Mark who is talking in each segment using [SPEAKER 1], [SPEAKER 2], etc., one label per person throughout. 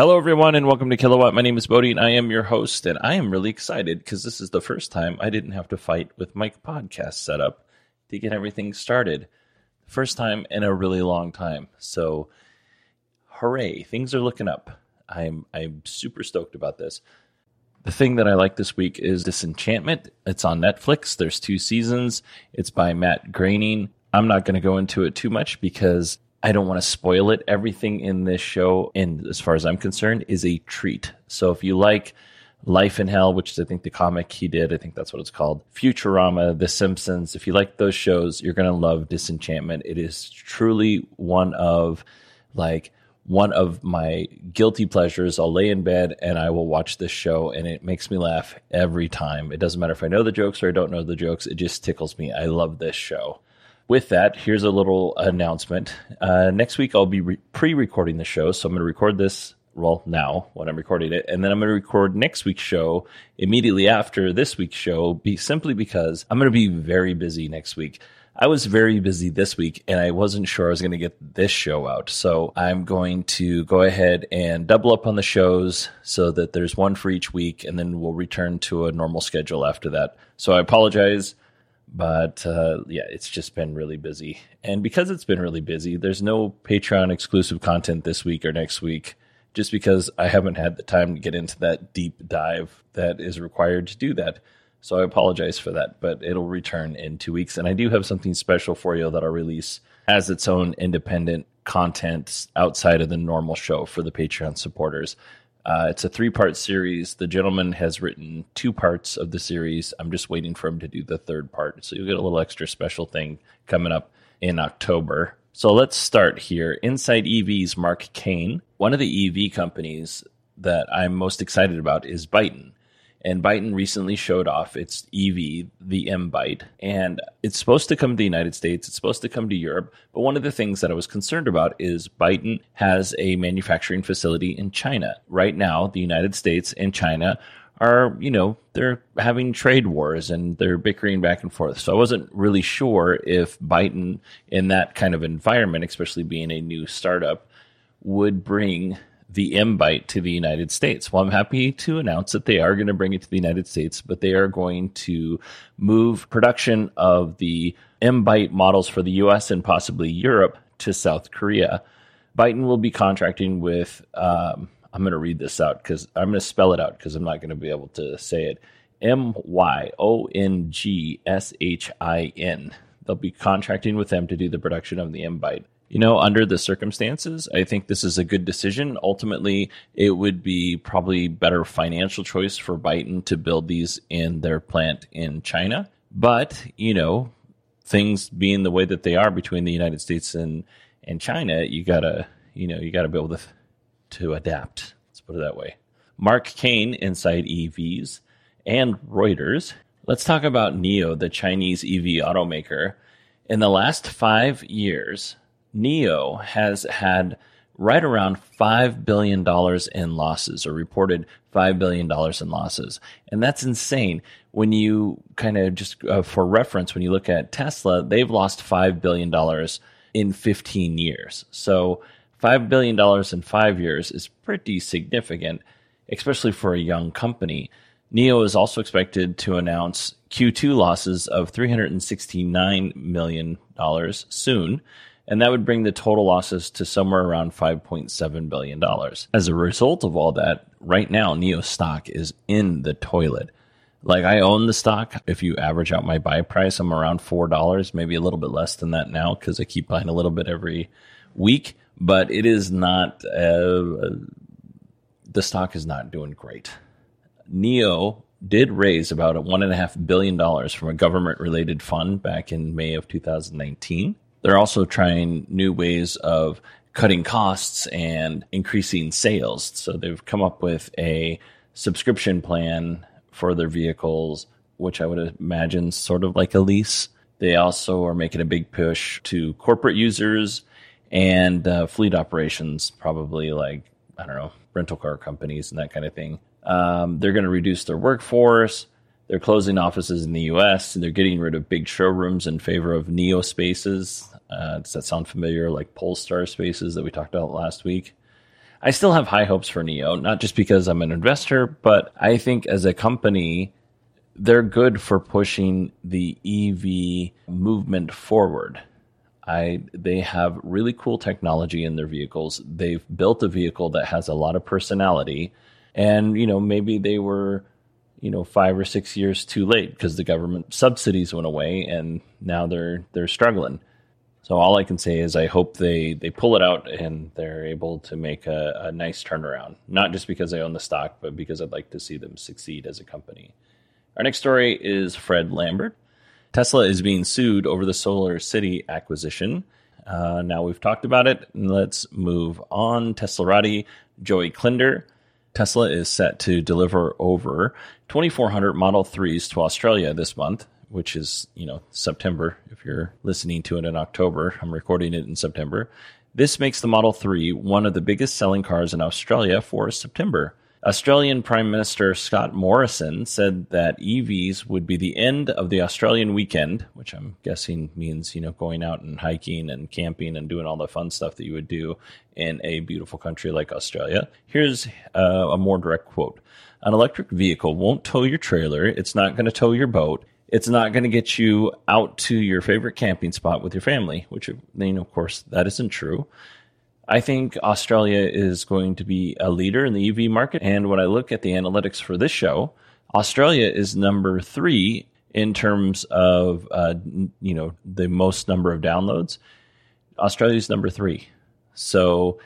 [SPEAKER 1] Hello, everyone, and welcome to Kilowatt. My name is Bodie, and I am your host. And I am really excited because this is the first time I didn't have to fight with my podcast setup to get everything started. First time in a really long time. So, hooray! Things are looking up. I'm I'm super stoked about this. The thing that I like this week is Disenchantment. It's on Netflix. There's two seasons. It's by Matt Groening. I'm not going to go into it too much because I don't want to spoil it. Everything in this show, and as far as I'm concerned, is a treat. So if you like Life in Hell, which is I think the comic he did, I think that's what it's called, Futurama, The Simpsons, if you like those shows, you're going to love Disenchantment. It is truly one of like one of my guilty pleasures. I'll lay in bed and I will watch this show and it makes me laugh every time. It doesn't matter if I know the jokes or I don't know the jokes. It just tickles me. I love this show with that, here's a little announcement. Uh, next week, I'll be re- pre recording the show. So I'm going to record this, well, now when I'm recording it. And then I'm going to record next week's show immediately after this week's show, be, simply because I'm going to be very busy next week. I was very busy this week and I wasn't sure I was going to get this show out. So I'm going to go ahead and double up on the shows so that there's one for each week and then we'll return to a normal schedule after that. So I apologize but uh, yeah, it's just been really busy. And because it's been really busy, there's no Patreon exclusive content this week or next week, just because I haven't had the time to get into that deep dive that is required to do that. So I apologize for that, but it'll return in two weeks. And I do have something special for you that I'll release as its own independent content outside of the normal show for the Patreon supporters. Uh, it's a three part series. The gentleman has written two parts of the series. I'm just waiting for him to do the third part. So you'll get a little extra special thing coming up in October. So let's start here. Inside EV's Mark Kane. One of the EV companies that I'm most excited about is Byton. And Byton recently showed off its EV, the M Byte, and it's supposed to come to the United States. It's supposed to come to Europe. But one of the things that I was concerned about is Byton has a manufacturing facility in China. Right now, the United States and China are, you know, they're having trade wars and they're bickering back and forth. So I wasn't really sure if Byton, in that kind of environment, especially being a new startup, would bring the M Byte to the United States. Well, I'm happy to announce that they are going to bring it to the United States, but they are going to move production of the M Byte models for the US and possibly Europe to South Korea. Byton will be contracting with, um, I'm going to read this out because I'm going to spell it out because I'm not going to be able to say it. M Y O N G S H I N. They'll be contracting with them to do the production of the M Byte you know, under the circumstances, I think this is a good decision. Ultimately, it would be probably better financial choice for Byton to build these in their plant in China. But, you know, things being the way that they are between the United States and, and China, you gotta, you know, you gotta be able to, to adapt. Let's put it that way. Mark Kane inside EVs and Reuters. Let's talk about NIO, the Chinese EV automaker. In the last five years, NIO has had right around $5 billion in losses, or reported $5 billion in losses. And that's insane. When you kind of just, uh, for reference, when you look at Tesla, they've lost $5 billion in 15 years. So $5 billion in five years is pretty significant, especially for a young company. NIO is also expected to announce Q2 losses of $369 million soon, and that would bring the total losses to somewhere around $5.7 billion. As a result of all that, right now, NIO stock is in the toilet. Like I own the stock. If you average out my buy price, I'm around $4, maybe a little bit less than that now because I keep buying a little bit every week, but it is not, uh, the stock is not doing great. NIO did raise about one and a half billion dollars from a government related fund back in May of 2019. They're also trying new ways of cutting costs and increasing sales. So they've come up with a subscription plan for their vehicles, which I would imagine sort of like a lease. They also are making a big push to corporate users and uh, fleet operations, probably like, I don't know, rental car companies and that kind of thing. Um, they're going to reduce their workforce. They're closing offices in the U.S. and they're getting rid of big showrooms in favor of NIO spaces. Uh, does that sound familiar? Like Polestar spaces that we talked about last week. I still have high hopes for NIO, not just because I'm an investor, but I think as a company, they're good for pushing the EV movement forward. I they have really cool technology in their vehicles. They've built a vehicle that has a lot of personality and you know maybe they were you know five or six years too late because the government subsidies went away and now they're they're struggling. So all i can say is i hope they they pull it out and they're able to make a, a nice turnaround not just because i own the stock but because i'd like to see them succeed as a company. Our next story is fred lambert. Tesla is being sued over the solar city acquisition. Uh, now we've talked about it. Let's move on. Teslarati joey klender Tesla is set to deliver over 2,400 Model 3s to Australia this month, which is, you know, September. If you're listening to it in October, I'm recording it in September. This makes the Model 3 one of the biggest selling cars in Australia for September. Australian Prime Minister Scott Morrison said that EVs would be the end of the Australian weekend, which I'm guessing means, you know, going out and hiking and camping and doing all the fun stuff that you would do in a beautiful country like Australia. Here's uh, a more direct quote An electric vehicle won't tow your trailer, it's not going to tow your boat. It's not going to get you out to your favorite camping spot with your family, which, you know, of course, that isn't true. I think Australia is going to be a leader in the EV market. And when I look at the analytics for this show, Australia is number three in terms of uh, you know the most number of downloads. Australia is number three. So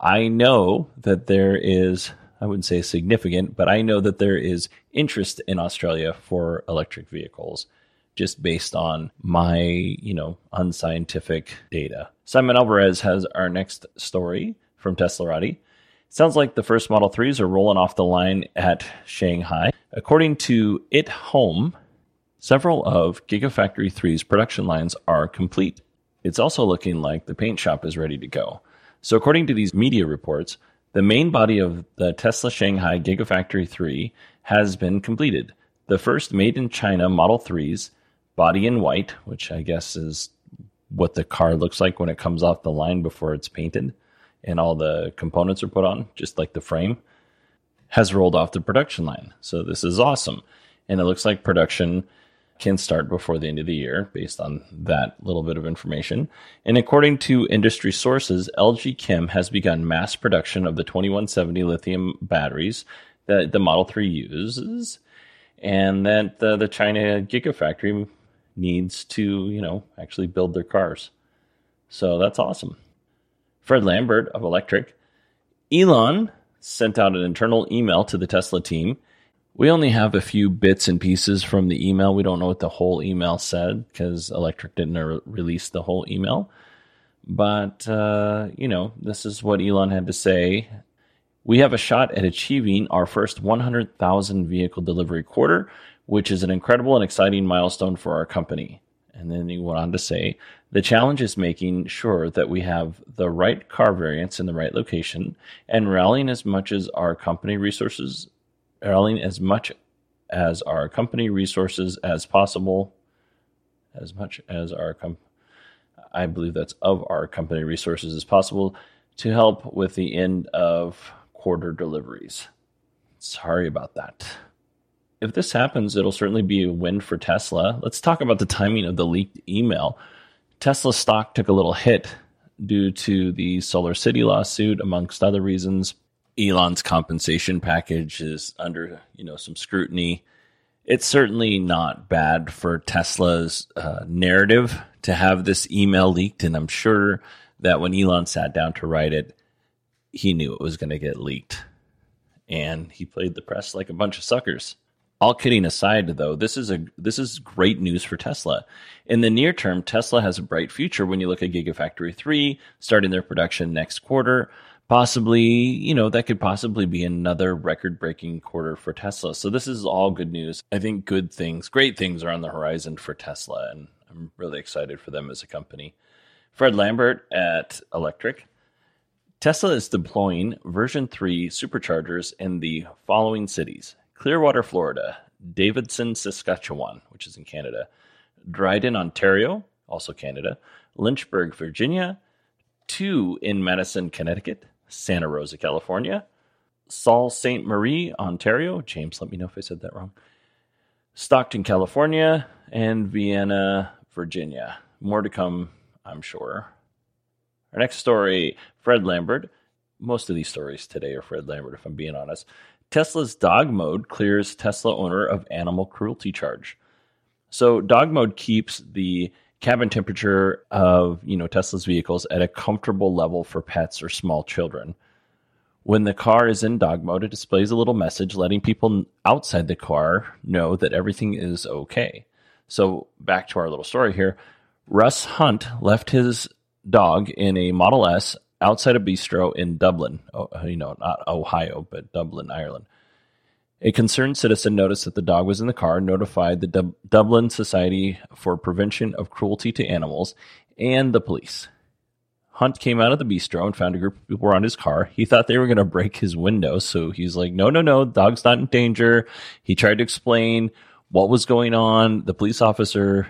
[SPEAKER 1] I know that there is I wouldn't say significant, but I know that there is interest in Australia for electric vehicles just based on my, you know, unscientific data. Simon Alvarez has our next story from Teslarati. Sounds like the first Model 3s are rolling off the line at Shanghai. According to It Home, several of Gigafactory 3's production lines are complete. It's also looking like the paint shop is ready to go. So, according to these media reports, the main body of the Tesla Shanghai Gigafactory 3 has been completed. The first made in China Model 3s body in white, which I guess is what the car looks like when it comes off the line before it's painted and all the components are put on, just like the frame, has rolled off the production line. So this is awesome. And it looks like production can start before the end of the year based on that little bit of information. And according to industry sources, LG Chem has begun mass production of the 2170 lithium batteries that the Model 3 uses, and that the, the China Gigafactory needs to, you know, actually build their cars. So that's awesome. Fred Lambert of Electrek. Elon sent out an internal email to the Tesla team. We only have a few bits and pieces from the email. We don't know what the whole email said because Electrek didn't re- release the whole email. But, uh, you know, this is what Elon had to say. We have a shot at achieving our first 100,000 vehicle delivery quarter which is an incredible and exciting milestone for our company. And then he went on to say the challenge is making sure that we have the right car variants in the right location and rallying as much as our company resources, rallying as much as our company resources as possible, as much as our com- I believe that's of our company resources as possible to help with the end of quarter deliveries. Sorry about that if this happens, it'll certainly be a win for Tesla. Let's talk about the timing of the leaked email. Tesla stock took a little hit due to the Solar City lawsuit, amongst other reasons. Elon's compensation package is under, you know, some scrutiny. It's certainly not bad for Tesla's uh, narrative to have this email leaked, and I'm sure that when Elon sat down to write it, he knew it was going to get leaked, and he played the press like a bunch of suckers all kidding aside though this is a this is great news for tesla. In the near term tesla has a bright future when you look at gigafactory 3 starting their production next quarter. Possibly you know that could possibly be another record breaking quarter for tesla. So this is all good news. I think good things great things are on the horizon for tesla and i'm really excited for them as a company. Fred lambert at Electrek. tesla is deploying version 3 superchargers in the following cities Clearwater, Florida, Davidson, Saskatchewan, which is in Canada, Dryden, Ontario, also Canada, Lynchburg, Virginia, two in Madison, Connecticut, Santa Rosa, California, Saul Ste. Marie, Ontario. James, let me know if I said that wrong. Stockton, California, and Vienna, Virginia. More to come, I'm sure. Our next story Fred Lambert. Most of these stories today are Fred Lambert, if I'm being honest. Tesla's dog mode clears Tesla owner of animal cruelty charge. So dog mode keeps the cabin temperature of, you know, Tesla's vehicles at a comfortable level for pets or small children. When the car is in dog mode, it displays a little message letting people outside the car know that everything is okay. So back to our little story here. Russ Hunt left his dog in a Model S outside a bistro in Dublin, oh, uh, you know, not Ohio, but Dublin, Ireland. A concerned citizen noticed that the dog was in the car, notified the Dub- Dublin Society for Prevention of Cruelty to Animals and the police. Hunt came out of the bistro and found a group of people around his car. He thought they were going to break his window, so he's like, "No, no, no, dog's not in danger." He tried to explain what was going on. The police officer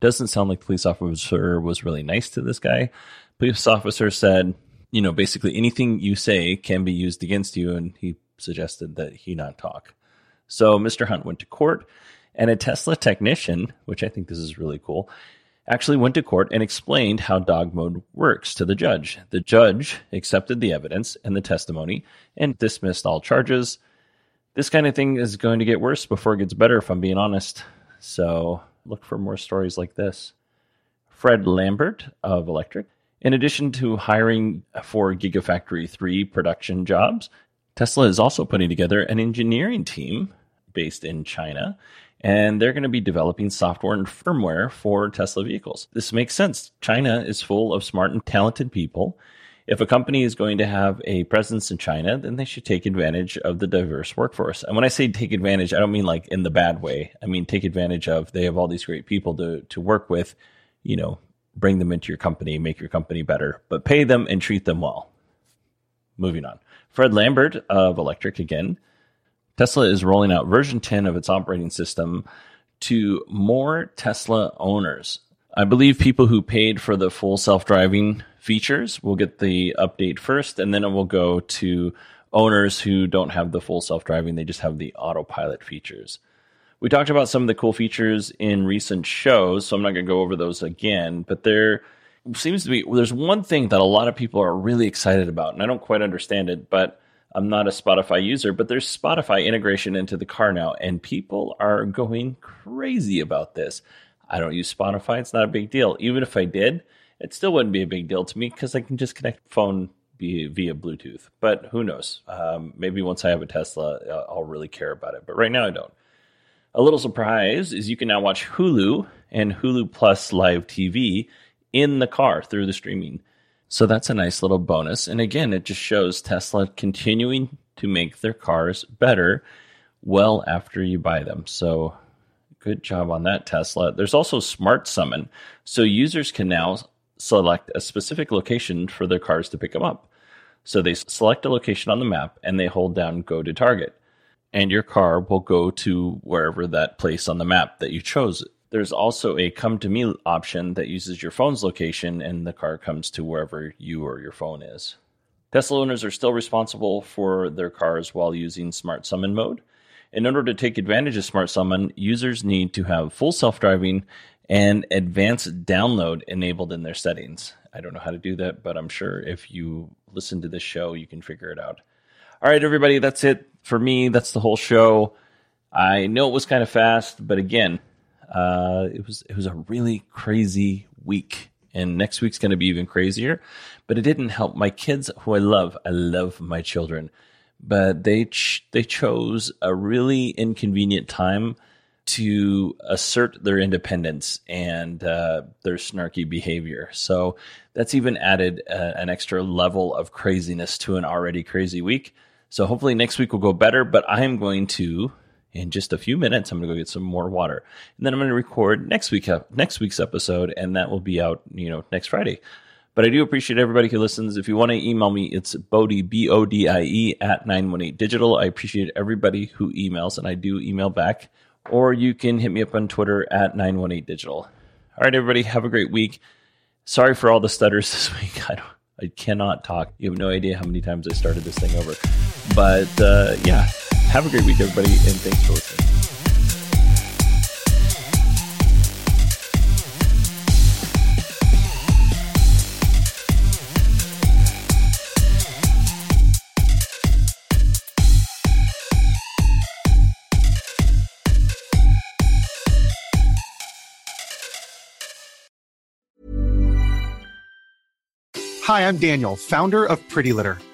[SPEAKER 1] doesn't sound like the police officer was really nice to this guy. Police officer said, you know, basically anything you say can be used against you. And he suggested that he not talk. So Mr. Hunt went to court, and a Tesla technician, which I think this is really cool, actually went to court and explained how dog mode works to the judge. The judge accepted the evidence and the testimony and dismissed all charges. This kind of thing is going to get worse before it gets better, if I'm being honest. So look for more stories like this. Fred Lambert of Electrek in addition to hiring for Gigafactory 3 production jobs, Tesla is also putting together an engineering team based in China, and they're going to be developing software and firmware for Tesla vehicles. This makes sense. China is full of smart and talented people. If a company is going to have a presence in China, then they should take advantage of the diverse workforce. And when I say take advantage, I don't mean like in the bad way. I mean take advantage of they have all these great people to to work with, you know, bring them into your company, make your company better, but pay them and treat them well. Moving on. Fred Lambert of Electrek again. Tesla is rolling out version 10 of its operating system to more Tesla owners. I believe people who paid for the full self driving features will get the update first, and then it will go to owners who don't have the full self driving, they just have the autopilot features. We talked about some of the cool features in recent shows, so I'm not going to go over those again, but there seems to be there's one thing that a lot of people are really excited about, and I don't quite understand it, but I'm not a Spotify user, but there's Spotify integration into the car now, and people are going crazy about this. I don't use Spotify, it's not a big deal. Even if I did, it still wouldn't be a big deal to me because I can just connect phone via, Bluetooth. But who knows? Um, maybe once I have a Tesla, I'll really care about it. But right now, I don't. A little surprise is you can now watch Hulu and Hulu Plus Live TV in the car through the streaming. So that's a nice little bonus. And again, it just shows Tesla continuing to make their cars better well after you buy them. So Good job on that, Tesla. There's also Smart Summon. So users can now select a specific location for their cars to pick them up. So they select a location on the map and they hold down go to target. And your car will go to wherever that place on the map that you chose. There's also a come to me option that uses your phone's location and the car comes to wherever you or your phone is. Tesla owners are still responsible for their cars while using Smart Summon mode. In order to take advantage of Smart Summon, users need to have full self driving and advanced download enabled in their settings. I don't know how to do that, but I'm sure if you listen to this show, you can figure it out. All right, everybody, that's it for me. That's the whole show. I know it was kind of fast, but again, uh, it was it was a really crazy week, and next week's going to be even crazier. But it didn't help my kids, who I love. I love my children, but they ch- they chose a really inconvenient time to assert their independence and uh, their snarky behavior. So that's even added uh, an extra level of craziness to an already crazy week. So hopefully next week will go better. But I am going to, in just a few minutes, I'm going to go get some more water, and then I'm going to record next week uh, next week's episode, and that will be out, you know, next Friday. But I do appreciate everybody who listens. If you want to email me, it's Bodie, B O D I E, at 918 Digital. I appreciate everybody who emails, and I do email back or you can hit me up on Twitter at 918 Digital. All right, everybody, have a great week. Sorry for all the stutters this week. I I cannot talk. You have no idea how many times I started this thing over. But uh, yeah, have a great week, everybody, and thanks for listening.
[SPEAKER 2] Hi, I'm Daniel, founder of Pretty Litter.